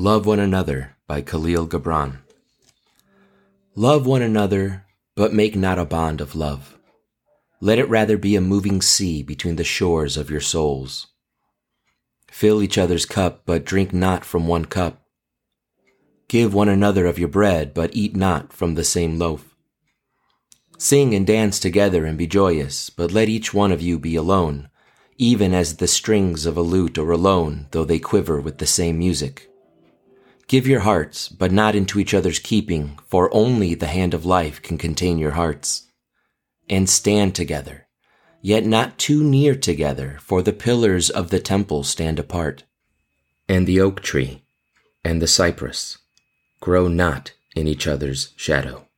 Love One Another by Khalil Gibran. Love one another, but make not a bond of love. Let it rather be a moving sea between the shores of your souls. Fill each other's cup, but drink not from one cup. Give one another of your bread, but eat not from the same loaf. Sing and dance together and be joyous, but let each one of you be alone, even as the strings of a lute are alone, though they quiver with the same music. Give your hearts, but not into each other's keeping, for only the hand of life can contain your hearts. And stand together, yet not too near together, for the pillars of the temple stand apart. And the oak tree and the cypress grow not in each other's shadow.